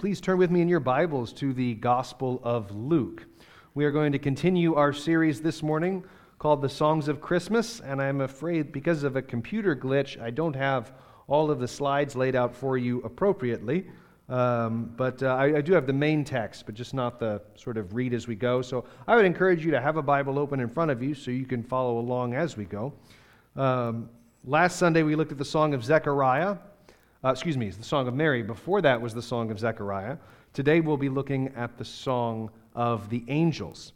please turn with me in your Bibles to the Gospel of Luke. We are going to continue our series this morning called The Songs of Christmas, and I'm afraid because of a computer glitch, I don't have all of the slides laid out for you appropriately. Um, but uh, I, I, do have the main text, but just not the sort of read as we go. So I would encourage you to have a Bible open in front of you so you can follow along as we go. Um, last Sunday we looked at the Song of Zechariah. Uh, excuse me, the Song of Mary. Before that was the Song of Zechariah. Today we'll be looking at the Song of the Angels.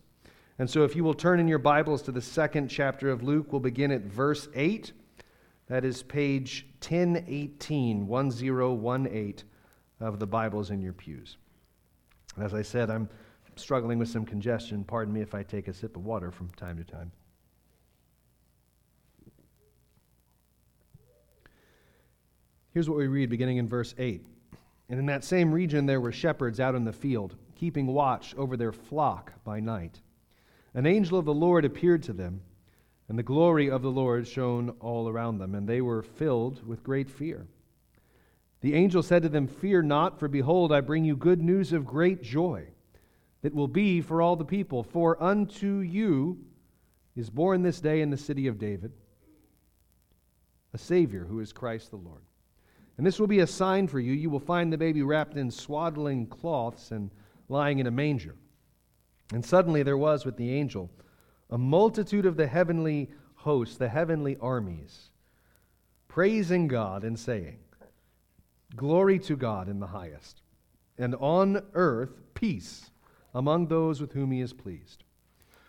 And so if you will turn in your Bibles to the second chapter of Luke, we'll begin at verse 8. That is page 1018, 1018 of the Bibles in your pews. As I said, I'm struggling with some congestion. Pardon me if I take a sip of water from time to time. Here's what we read beginning in verse 8. And in that same region there were shepherds out in the field, keeping watch over their flock by night. An angel of the Lord appeared to them, and the glory of the Lord shone all around them, and they were filled with great fear. The angel said to them, Fear not, for behold, I bring you good news of great joy that will be for all the people. For unto you is born this day in the city of David a Savior who is Christ the Lord. And this will be a sign for you. You will find the baby wrapped in swaddling cloths and lying in a manger. And suddenly there was with the angel a multitude of the heavenly hosts, the heavenly armies, praising God and saying, Glory to God in the highest, and on earth peace among those with whom he is pleased.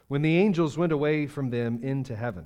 When the angels went away from them into heaven,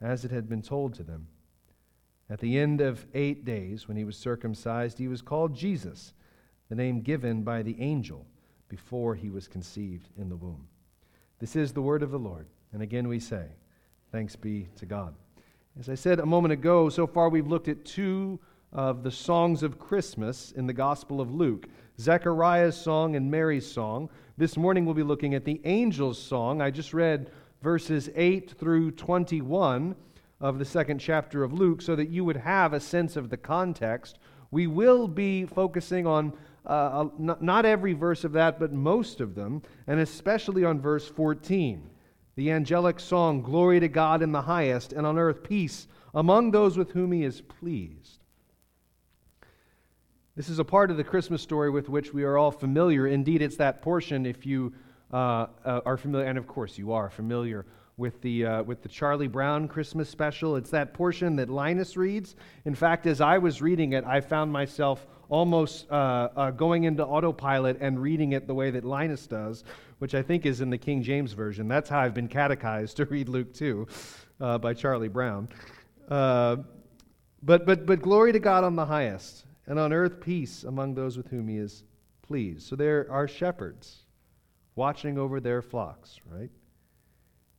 as it had been told to them. At the end of eight days, when he was circumcised, he was called Jesus, the name given by the angel before he was conceived in the womb. This is the word of the Lord. And again we say, Thanks be to God. As I said a moment ago, so far we've looked at two of the songs of Christmas in the Gospel of Luke Zechariah's song and Mary's song. This morning we'll be looking at the angel's song. I just read verses 8 through 21 of the second chapter of Luke so that you would have a sense of the context. We will be focusing on uh, not every verse of that, but most of them, and especially on verse 14 the angelic song, Glory to God in the highest, and on earth peace among those with whom he is pleased. This is a part of the Christmas story with which we are all familiar. Indeed, it's that portion, if you uh, uh, are familiar, and of course you are familiar with the, uh, with the Charlie Brown Christmas special. It's that portion that Linus reads. In fact, as I was reading it, I found myself almost uh, uh, going into autopilot and reading it the way that Linus does, which I think is in the King James Version. That's how I've been catechized to read Luke 2 uh, by Charlie Brown. But, but, but glory to God on the highest, and on earth peace among those with whom he is pleased. So there are shepherds watching over their flocks, right?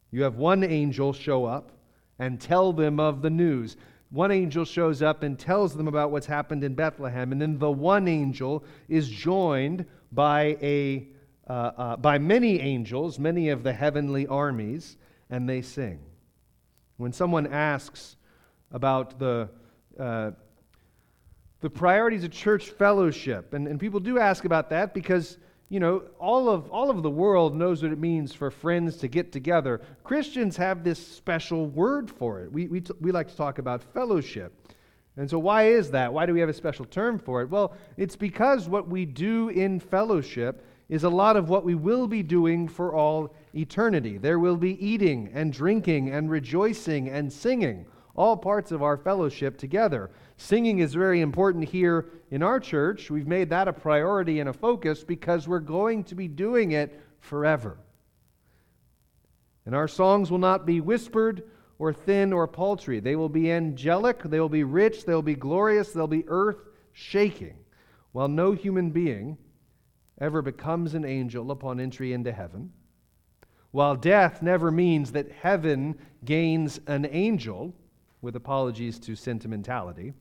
You have one angel show up and tell them of the news one angel shows up and tells them about what's happened in Bethlehem, and then the one angel is joined by, a, uh, uh, by many angels, many of the heavenly armies, and they sing. When someone asks about the, uh, the priorities of church fellowship, and, and people do ask about that because you know, all of, all of the world knows what it means for friends to get together. Christians have this special word for it. We, we, t- we like to talk about fellowship. And so, why is that? Why do we have a special term for it? Well, it's because what we do in fellowship is a lot of what we will be doing for all eternity. There will be eating and drinking and rejoicing and singing, all parts of our fellowship together. Singing is very important here in our church. We've made that a priority and a focus because we're going to be doing it forever. And our songs will not be whispered or thin or paltry. They will be angelic, they will be rich, they'll be glorious, they'll be earth shaking. while no human being ever becomes an angel upon entry into heaven, while death never means that heaven gains an angel, with apologies to sentimentality,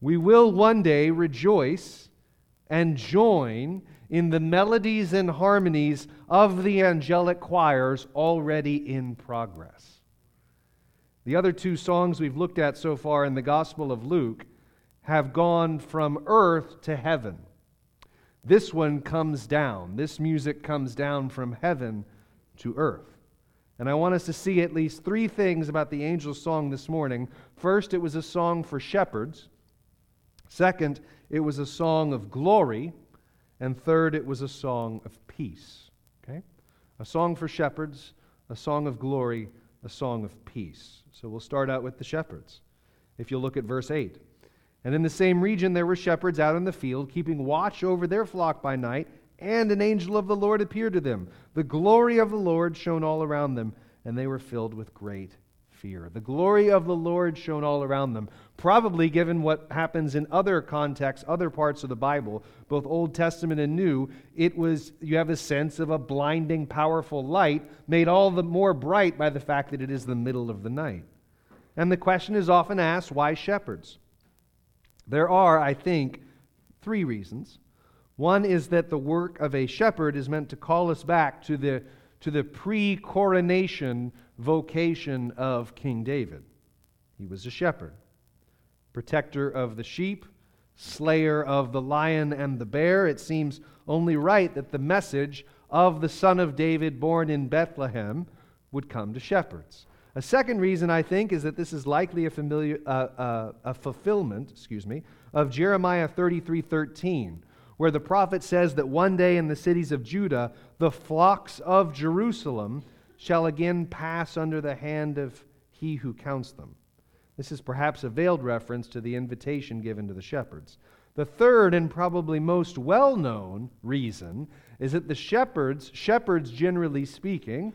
we will one day rejoice and join in the melodies and harmonies of the angelic choirs already in progress. The other two songs we've looked at so far in the Gospel of Luke have gone from earth to heaven. This one comes down. This music comes down from heaven to earth. And I want us to see at least three things about the angel's song this morning. First, it was a song for shepherds. Second, it was a song of glory. And third, it was a song of peace. Okay? A song for shepherds, a song of glory, a song of peace. So we'll start out with the shepherds. If you look at verse 8. And in the same region there were shepherds out in the field, keeping watch over their flock by night, and an angel of the Lord appeared to them. The glory of the Lord shone all around them, and they were filled with great fear. The glory of the Lord shone all around them. Probably, given what happens in other contexts, other parts of the Bible, both Old Testament and New, it was, you have a sense of a blinding, powerful light made all the more bright by the fact that it is the middle of the night. And the question is often asked why shepherds? There are, I think, three reasons. One is that the work of a shepherd is meant to call us back to the, to the pre coronation vocation of King David. He was a shepherd, protector of the sheep, slayer of the lion and the bear. It seems only right that the message of the Son of David born in Bethlehem would come to shepherds. A second reason, I think, is that this is likely a, familiar, uh, uh, a fulfillment, excuse me, of Jeremiah 33:13, where the prophet says that one day in the cities of Judah, the flocks of Jerusalem shall again pass under the hand of he who counts them. This is perhaps a veiled reference to the invitation given to the shepherds. The third and probably most well known reason is that the shepherds, shepherds generally speaking,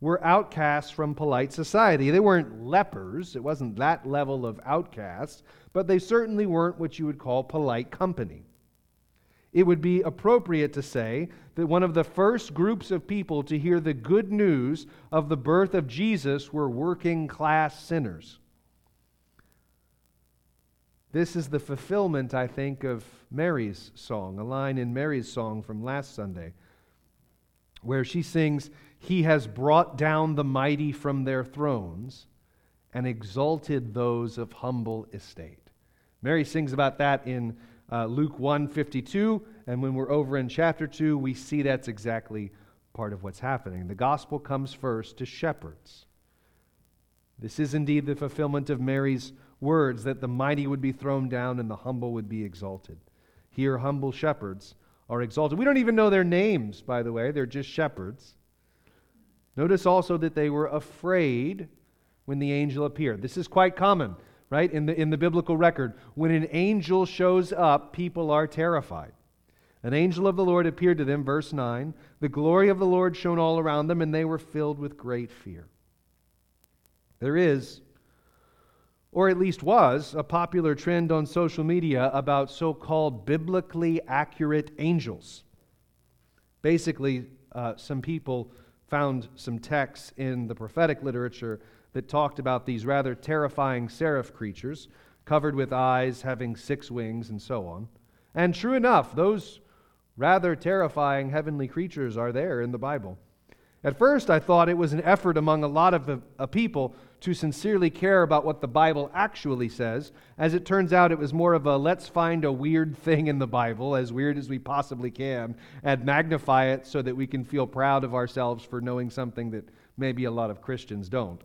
were outcasts from polite society. They weren't lepers, it wasn't that level of outcasts, but they certainly weren't what you would call polite company it would be appropriate to say that one of the first groups of people to hear the good news of the birth of Jesus were working class sinners. This is the fulfillment, I think, of Mary's song, a line in Mary's song from last Sunday, where she sings, He has brought down the mighty from their thrones and exalted those of humble estate. Mary sings about that in uh, Luke 1 52. And when we're over in chapter 2, we see that's exactly part of what's happening. The gospel comes first to shepherds. This is indeed the fulfillment of Mary's words that the mighty would be thrown down and the humble would be exalted. Here, humble shepherds are exalted. We don't even know their names, by the way, they're just shepherds. Notice also that they were afraid when the angel appeared. This is quite common right? In the, in the biblical record, when an angel shows up, people are terrified. An angel of the Lord appeared to them, verse 9. The glory of the Lord shone all around them, and they were filled with great fear. There is, or at least was, a popular trend on social media about so called biblically accurate angels. Basically, uh, some people found some texts in the prophetic literature that talked about these rather terrifying seraph creatures, covered with eyes, having six wings, and so on. And true enough, those rather terrifying heavenly creatures are there in the Bible. At first, I thought it was an effort among a lot of uh, people to sincerely care about what the Bible actually says. As it turns out, it was more of a let's find a weird thing in the Bible, as weird as we possibly can, and magnify it so that we can feel proud of ourselves for knowing something that maybe a lot of Christians don't.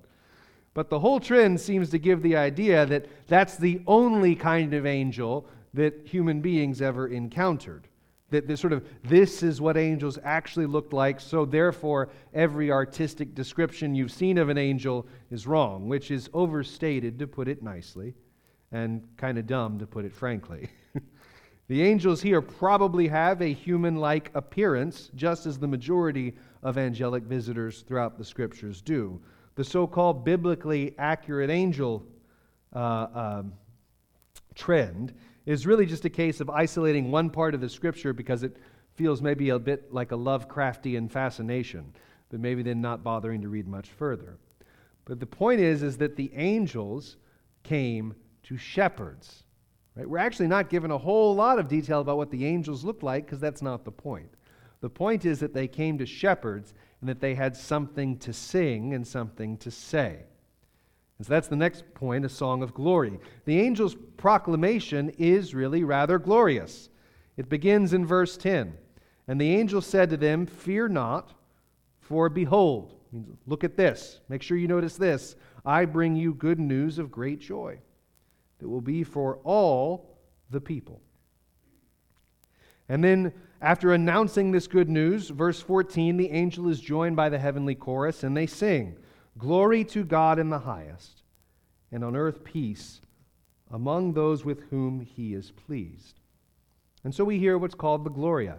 But the whole trend seems to give the idea that that's the only kind of angel that human beings ever encountered. That this sort of this is what angels actually looked like, so therefore every artistic description you've seen of an angel is wrong, which is overstated to put it nicely, and kind of dumb to put it frankly. the angels here probably have a human like appearance, just as the majority of angelic visitors throughout the scriptures do the so called biblically accurate angel uh, uh, trend is really just a case of isolating one part of the scripture because it feels maybe a bit like a Lovecraftian fascination, but maybe then not bothering to read much further. But the point is, is that the angels came to shepherds. Right? We're actually not given a whole lot of detail about what the angels looked like because that's not the point. The point is that they came to shepherds and that they had something to sing and something to say. And so that's the next point a song of glory. The angel's proclamation is really rather glorious. It begins in verse 10. And the angel said to them, Fear not, for behold, look at this. Make sure you notice this. I bring you good news of great joy that will be for all the people. And then, after announcing this good news, verse 14, the angel is joined by the heavenly chorus, and they sing, Glory to God in the highest, and on earth peace among those with whom he is pleased. And so we hear what's called the Gloria.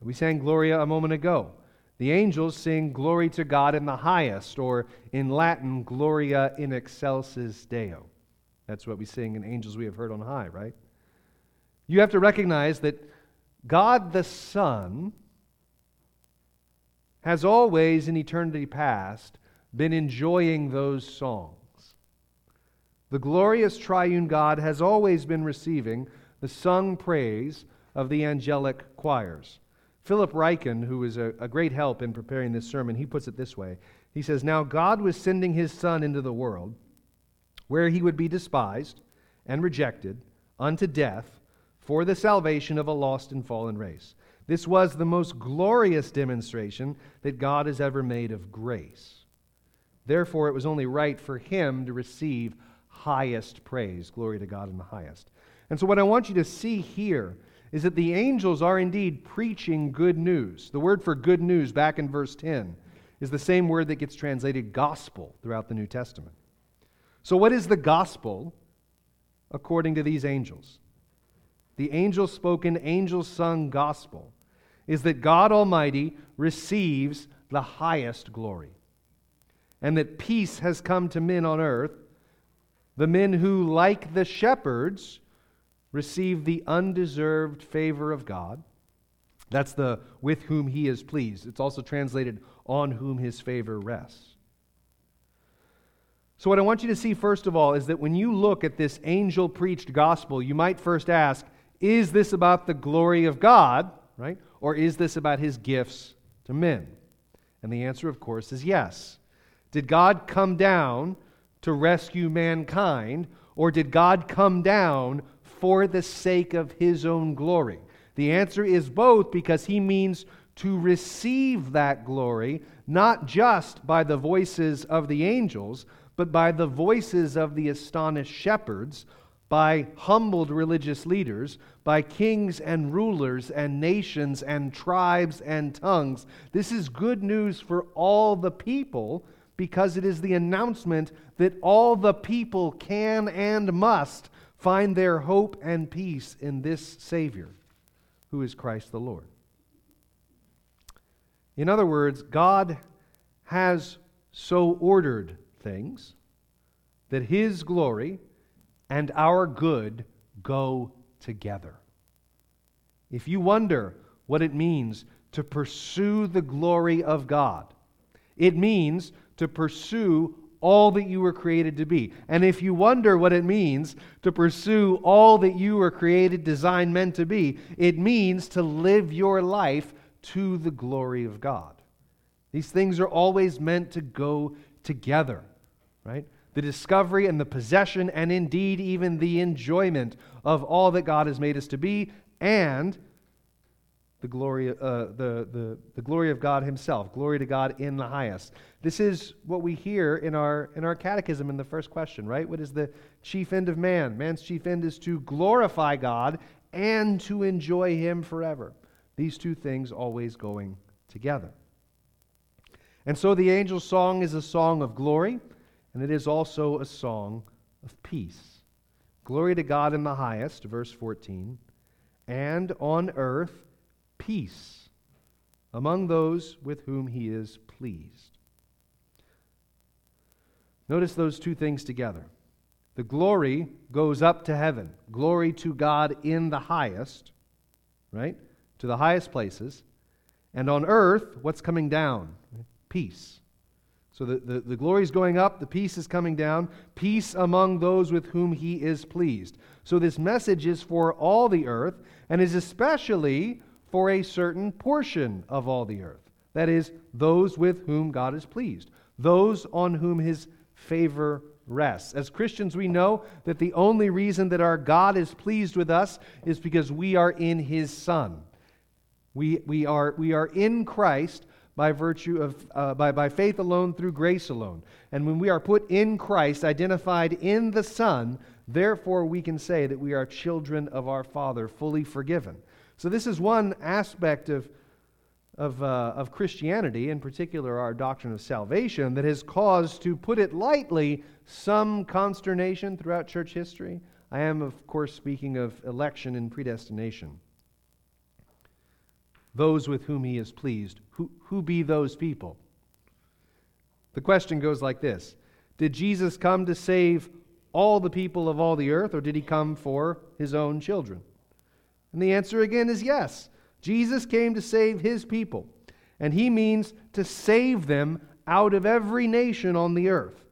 We sang Gloria a moment ago. The angels sing Glory to God in the highest, or in Latin, Gloria in excelsis Deo. That's what we sing in Angels We Have Heard on High, right? You have to recognize that God the Son has always, in eternity past, been enjoying those songs. The glorious triune God has always been receiving the sung praise of the angelic choirs. Philip Ryken, who is a, a great help in preparing this sermon, he puts it this way. He says, Now God was sending his Son into the world where he would be despised and rejected unto death for the salvation of a lost and fallen race. This was the most glorious demonstration that God has ever made of grace. Therefore, it was only right for him to receive highest praise. Glory to God in the highest. And so, what I want you to see here is that the angels are indeed preaching good news. The word for good news back in verse 10 is the same word that gets translated gospel throughout the New Testament. So, what is the gospel according to these angels? The angel spoken, angel sung gospel is that God Almighty receives the highest glory and that peace has come to men on earth the men who, like the shepherds, receive the undeserved favor of God. That's the with whom he is pleased. It's also translated on whom his favor rests. So, what I want you to see, first of all, is that when you look at this angel preached gospel, you might first ask, is this about the glory of God, right? Or is this about his gifts to men? And the answer, of course, is yes. Did God come down to rescue mankind, or did God come down for the sake of his own glory? The answer is both because he means to receive that glory, not just by the voices of the angels, but by the voices of the astonished shepherds, by humbled religious leaders, by kings and rulers and nations and tribes and tongues. This is good news for all the people because it is the announcement that all the people can and must find their hope and peace in this Savior, who is Christ the Lord. In other words, God has so ordered things that His glory and our good go together. If you wonder what it means to pursue the glory of God, it means to pursue all that you were created to be. And if you wonder what it means to pursue all that you were created, designed, meant to be, it means to live your life to the glory of God. These things are always meant to go together, right? The discovery and the possession, and indeed even the enjoyment of all that God has made us to be, and the glory, uh, the, the, the glory of God Himself. Glory to God in the highest. This is what we hear in our, in our catechism in the first question, right? What is the chief end of man? Man's chief end is to glorify God and to enjoy Him forever. These two things always going together. And so the angel's song is a song of glory, and it is also a song of peace. Glory to God in the highest, verse 14, and on earth peace among those with whom he is pleased. Notice those two things together The glory goes up to heaven. Glory to God in the highest, right? To the highest places. And on earth, what's coming down? Peace. So the, the, the glory is going up, the peace is coming down, peace among those with whom he is pleased. So this message is for all the earth and is especially for a certain portion of all the earth. That is, those with whom God is pleased, those on whom his favor rests. As Christians, we know that the only reason that our God is pleased with us is because we are in his Son. We, we, are, we are in Christ by virtue of uh, by, by faith alone through grace alone and when we are put in christ identified in the son therefore we can say that we are children of our father fully forgiven so this is one aspect of of, uh, of Christianity, in particular our doctrine of salvation, that has caused, to put it lightly, some consternation throughout church history. I am, of course, speaking of election and predestination. Those with whom he is pleased. Who, be those people? The question goes like this Did Jesus come to save all the people of all the earth, or did he come for his own children? And the answer again is yes. Jesus came to save his people, and he means to save them out of every nation on the earth.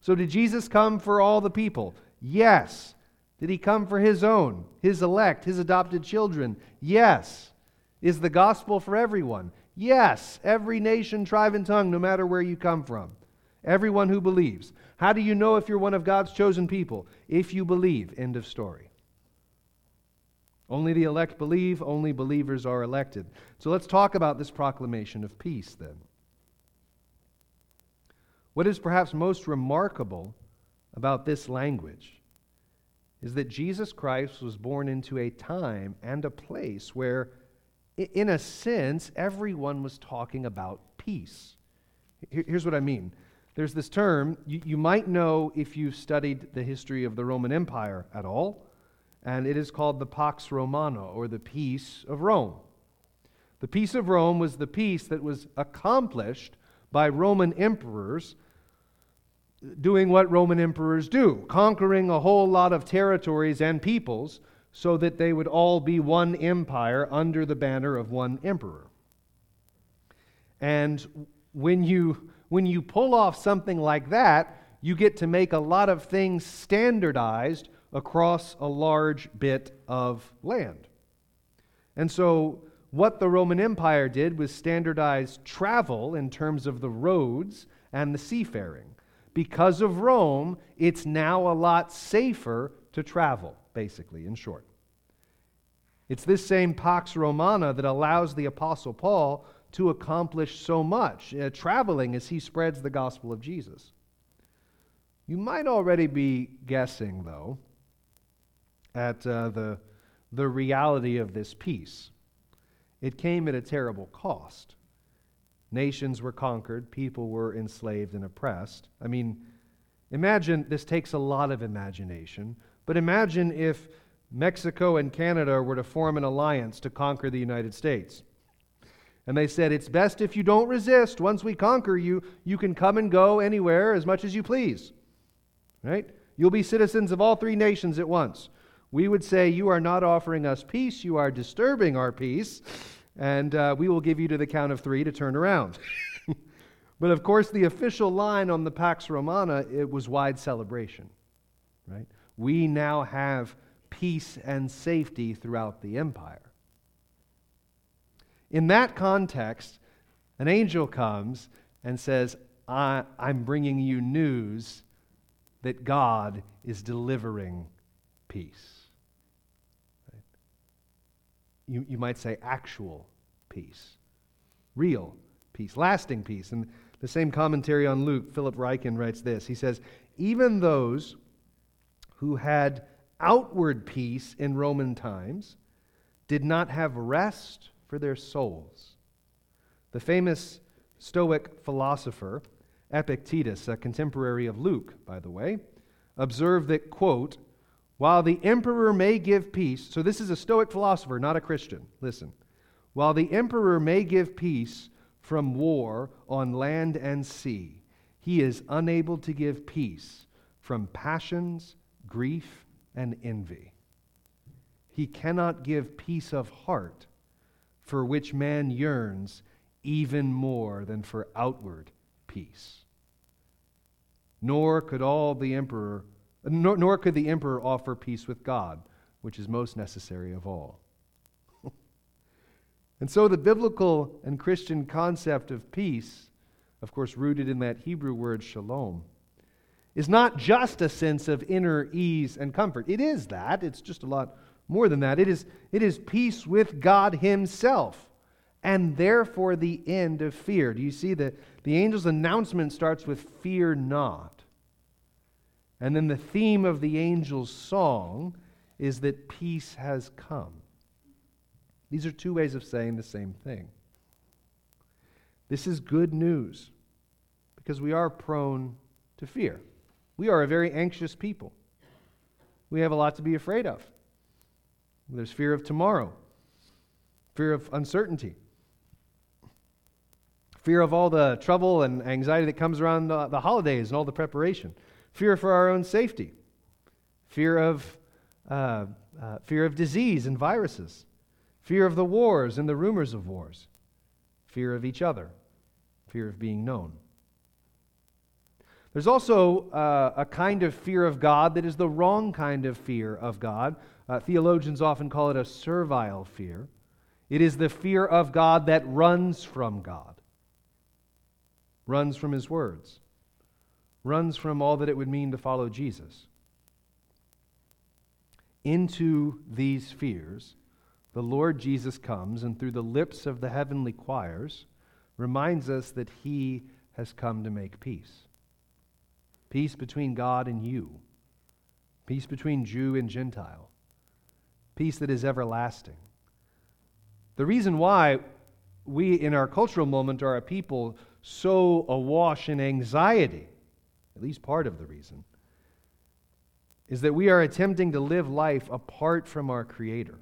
So, did Jesus come for all the people? Yes. Did he come for his own, his elect, his adopted children? Yes. Is the gospel for everyone? Yes. Every nation, tribe, and tongue, no matter where you come from. Everyone who believes. How do you know if you're one of God's chosen people? If you believe. End of story. Only the elect believe, only believers are elected. So let's talk about this proclamation of peace then. What is perhaps most remarkable about this language is that Jesus Christ was born into a time and a place where, in a sense, everyone was talking about peace. Here's what I mean. There's this term, you, you might know if you've studied the history of the Roman Empire at all and it is called the Pax Romana, or the Peace of Rome. The Peace of Rome was the peace that was accomplished by Roman emperors doing what Roman emperors do, conquering a whole lot of territories and peoples so that they would all be one empire under the banner of one emperor. And when you, when you pull off something like that, you get to make a lot of things standardized across a large bit of land. And so, what the Roman Empire did was standardize travel in terms of the roads and the seafaring. Because of Rome, it's now a lot safer to travel, basically, in short. It's this same Pax Romana that allows the Apostle Paul to accomplish so much, uh, traveling as he spreads the gospel of Jesus. You might already be guessing, though, at uh, the, the reality of this peace. It came at a terrible cost. Nations were conquered, people were enslaved and oppressed. I mean, imagine this takes a lot of imagination, but imagine if Mexico and Canada were to form an alliance to conquer the United States. And they said, It's best if you don't resist. Once we conquer you, you can come and go anywhere as much as you please. Right? You'll be citizens of all three nations at once we would say, You are not offering us peace, you are disturbing our peace, and uh, we will give you to the count of three to turn around. but of course, the official line on the Pax Romana, it was wide celebration, right? We now have peace and safety throughout the empire. In that context, an angel comes and says, I, am bringing you news that God is delivering peace you, you might say, actual peace, real peace, lasting peace. And the same commentary on Luke, Philip Ryken writes this He says, Even those who had outward peace in Roman times did not have rest for their souls. The famous Stoic philosopher Epictetus, a contemporary of Luke, by the way, observed that, quote, while the emperor may give peace, so this is a Stoic philosopher, not a Christian. Listen. While the emperor may give peace from war on land and sea, he is unable to give peace from passions, grief, and envy. He cannot give peace of heart, for which man yearns even more than for outward peace. Nor could all the emperor nor, nor could the emperor offer peace with God, which is most necessary of all. and so the biblical and Christian concept of peace, of course rooted in that Hebrew word shalom, is not just a sense of inner ease and comfort. It is that. It's just a lot more than that. It is, it is peace with God Himself and therefore the end of fear. Do you see that the angel's announcement starts with fear not? And then the theme of the angel's song is that peace has come. These are two ways of saying the same thing. This is good news because we are prone to fear. We are a very anxious people. We have a lot to be afraid of. There's fear of tomorrow, fear of uncertainty, fear of all the trouble and anxiety that comes around the, the holidays and all the preparation, fear for our own safety, fear of, uh, uh, fear of disease and viruses, fear of the wars and the rumors of wars, fear of each other, fear of being known. There's also uh, a kind of fear of God that is the wrong kind of fear of God. Uh, theologians often call it a servile fear. It is the fear of God that runs from God, runs from His words, runs from all that it would mean to follow Jesus. Into these fears, the Lord Jesus comes and through the lips of the heavenly choirs reminds us that He has come to make peace peace between God and you, peace between Jew and Gentile, peace that is everlasting. The reason why we in our cultural moment are a people so awash in anxiety, at least part of the reason, is that we are attempting to live life apart from our Creator.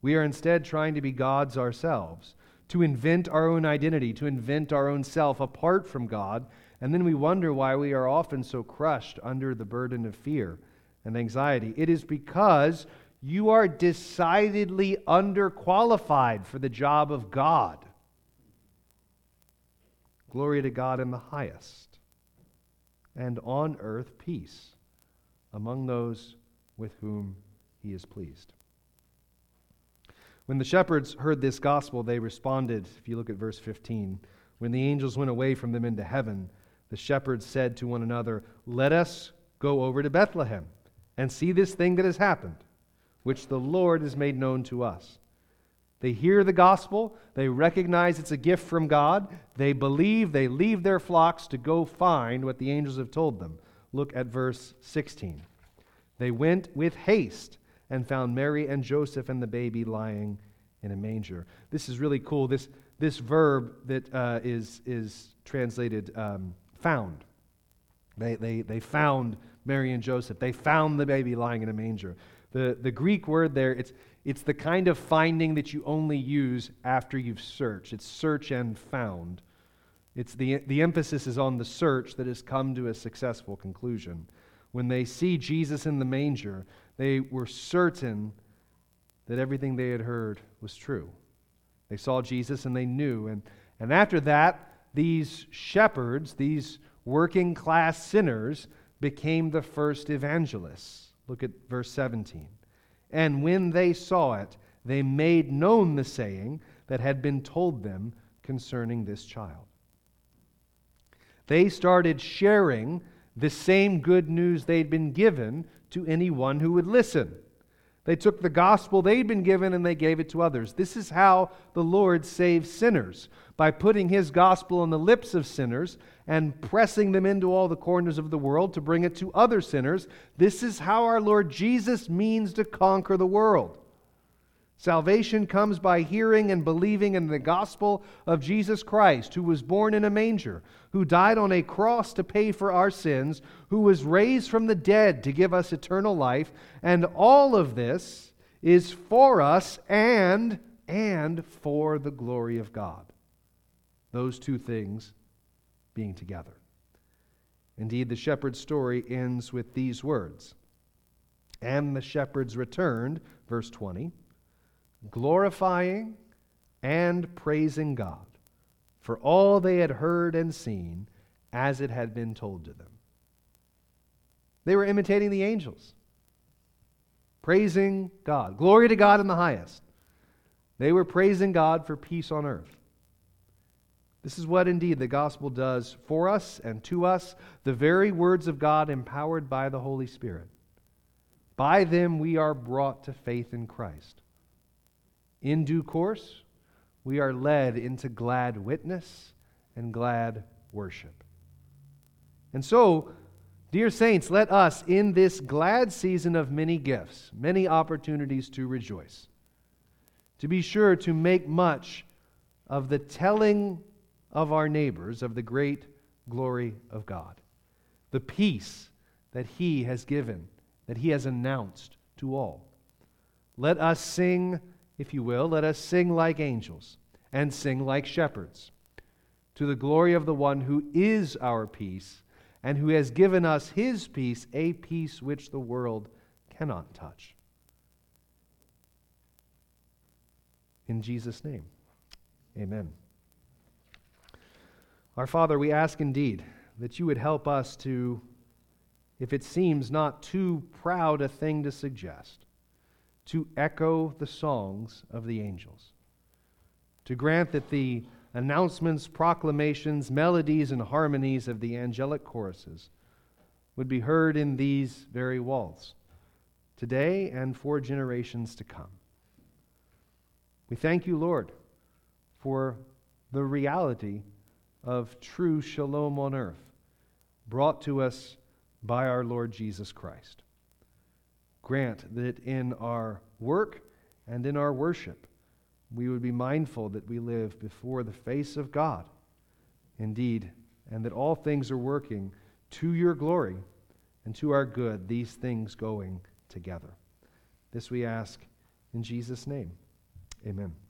We are instead trying to be gods ourselves, to invent our own identity, to invent our own self apart from God, and then we wonder why we are often so crushed under the burden of fear and anxiety. It is because you are decidedly underqualified for the job of God. Glory to God in the highest, and on earth peace among those with whom he is pleased. When the shepherds heard this gospel, they responded, if you look at verse 15, when the angels went away from them into heaven, the shepherds said to one another, Let us go over to Bethlehem and see this thing that has happened, which the Lord has made known to us. They hear the gospel, they recognize it's a gift from God, they believe, they leave their flocks to go find what the angels have told them. Look at verse 16. They went with haste and found Mary and Joseph and the baby lying in a manger. This is really cool. This, this verb that uh, is is translated um, found. They, they, they found Mary and Joseph. They found the baby lying in a manger. The, the Greek word there, it's, it's the kind of finding that you only use after you've searched. It's search and found. It's the, the emphasis is on the search that has come to a successful conclusion. When they see Jesus in the manger, they were certain that everything they had heard was true. They saw Jesus and they knew. And, and after that, these shepherds, these working class sinners, became the first evangelists. Look at verse 17. And when they saw it, they made known the saying that had been told them concerning this child. They started sharing the same good news they'd been given to anyone who would listen. They took the gospel they'd been given and they gave it to others. This is how the Lord saves sinners by putting his gospel on the lips of sinners and pressing them into all the corners of the world to bring it to other sinners. This is how our Lord Jesus means to conquer the world. Salvation comes by hearing and believing in the gospel of Jesus Christ, who was born in a manger, who died on a cross to pay for our sins, who was raised from the dead to give us eternal life, and all of this is for us and and for the glory of God. Those two things being together. Indeed, the shepherd's story ends with these words And the shepherds returned, verse 20, glorifying and praising God for all they had heard and seen as it had been told to them. They were imitating the angels, praising God. Glory to God in the highest. They were praising God for peace on earth. This is what indeed the gospel does for us and to us, the very words of God empowered by the Holy Spirit. By them we are brought to faith in Christ. In due course, we are led into glad witness and glad worship. And so, dear saints, let us, in this glad season of many gifts, many opportunities to rejoice, to be sure to make much of the telling of our neighbors of the great glory of God, the peace that He has given, that He has announced to all. Let us sing, if you will, let us sing like angels and sing like shepherds to the glory of the one who is our peace and who has given us His peace, a peace which the world cannot touch. In Jesus' name, amen. Our Father, we ask indeed that you would help us to, if it seems not too proud a thing to suggest, to echo the songs of the angels. To grant that the announcements, proclamations, melodies, and harmonies of the angelic choruses would be heard in these very walls, today and for generations to come. We thank you, Lord, for the reality of true shalom on earth brought to us by our Lord Jesus Christ. Grant that in our work and in our worship, we would be mindful that we live before the face of God, indeed, and that all things are working to your glory and to our good, these things going together. This we ask in Jesus' name. Amen.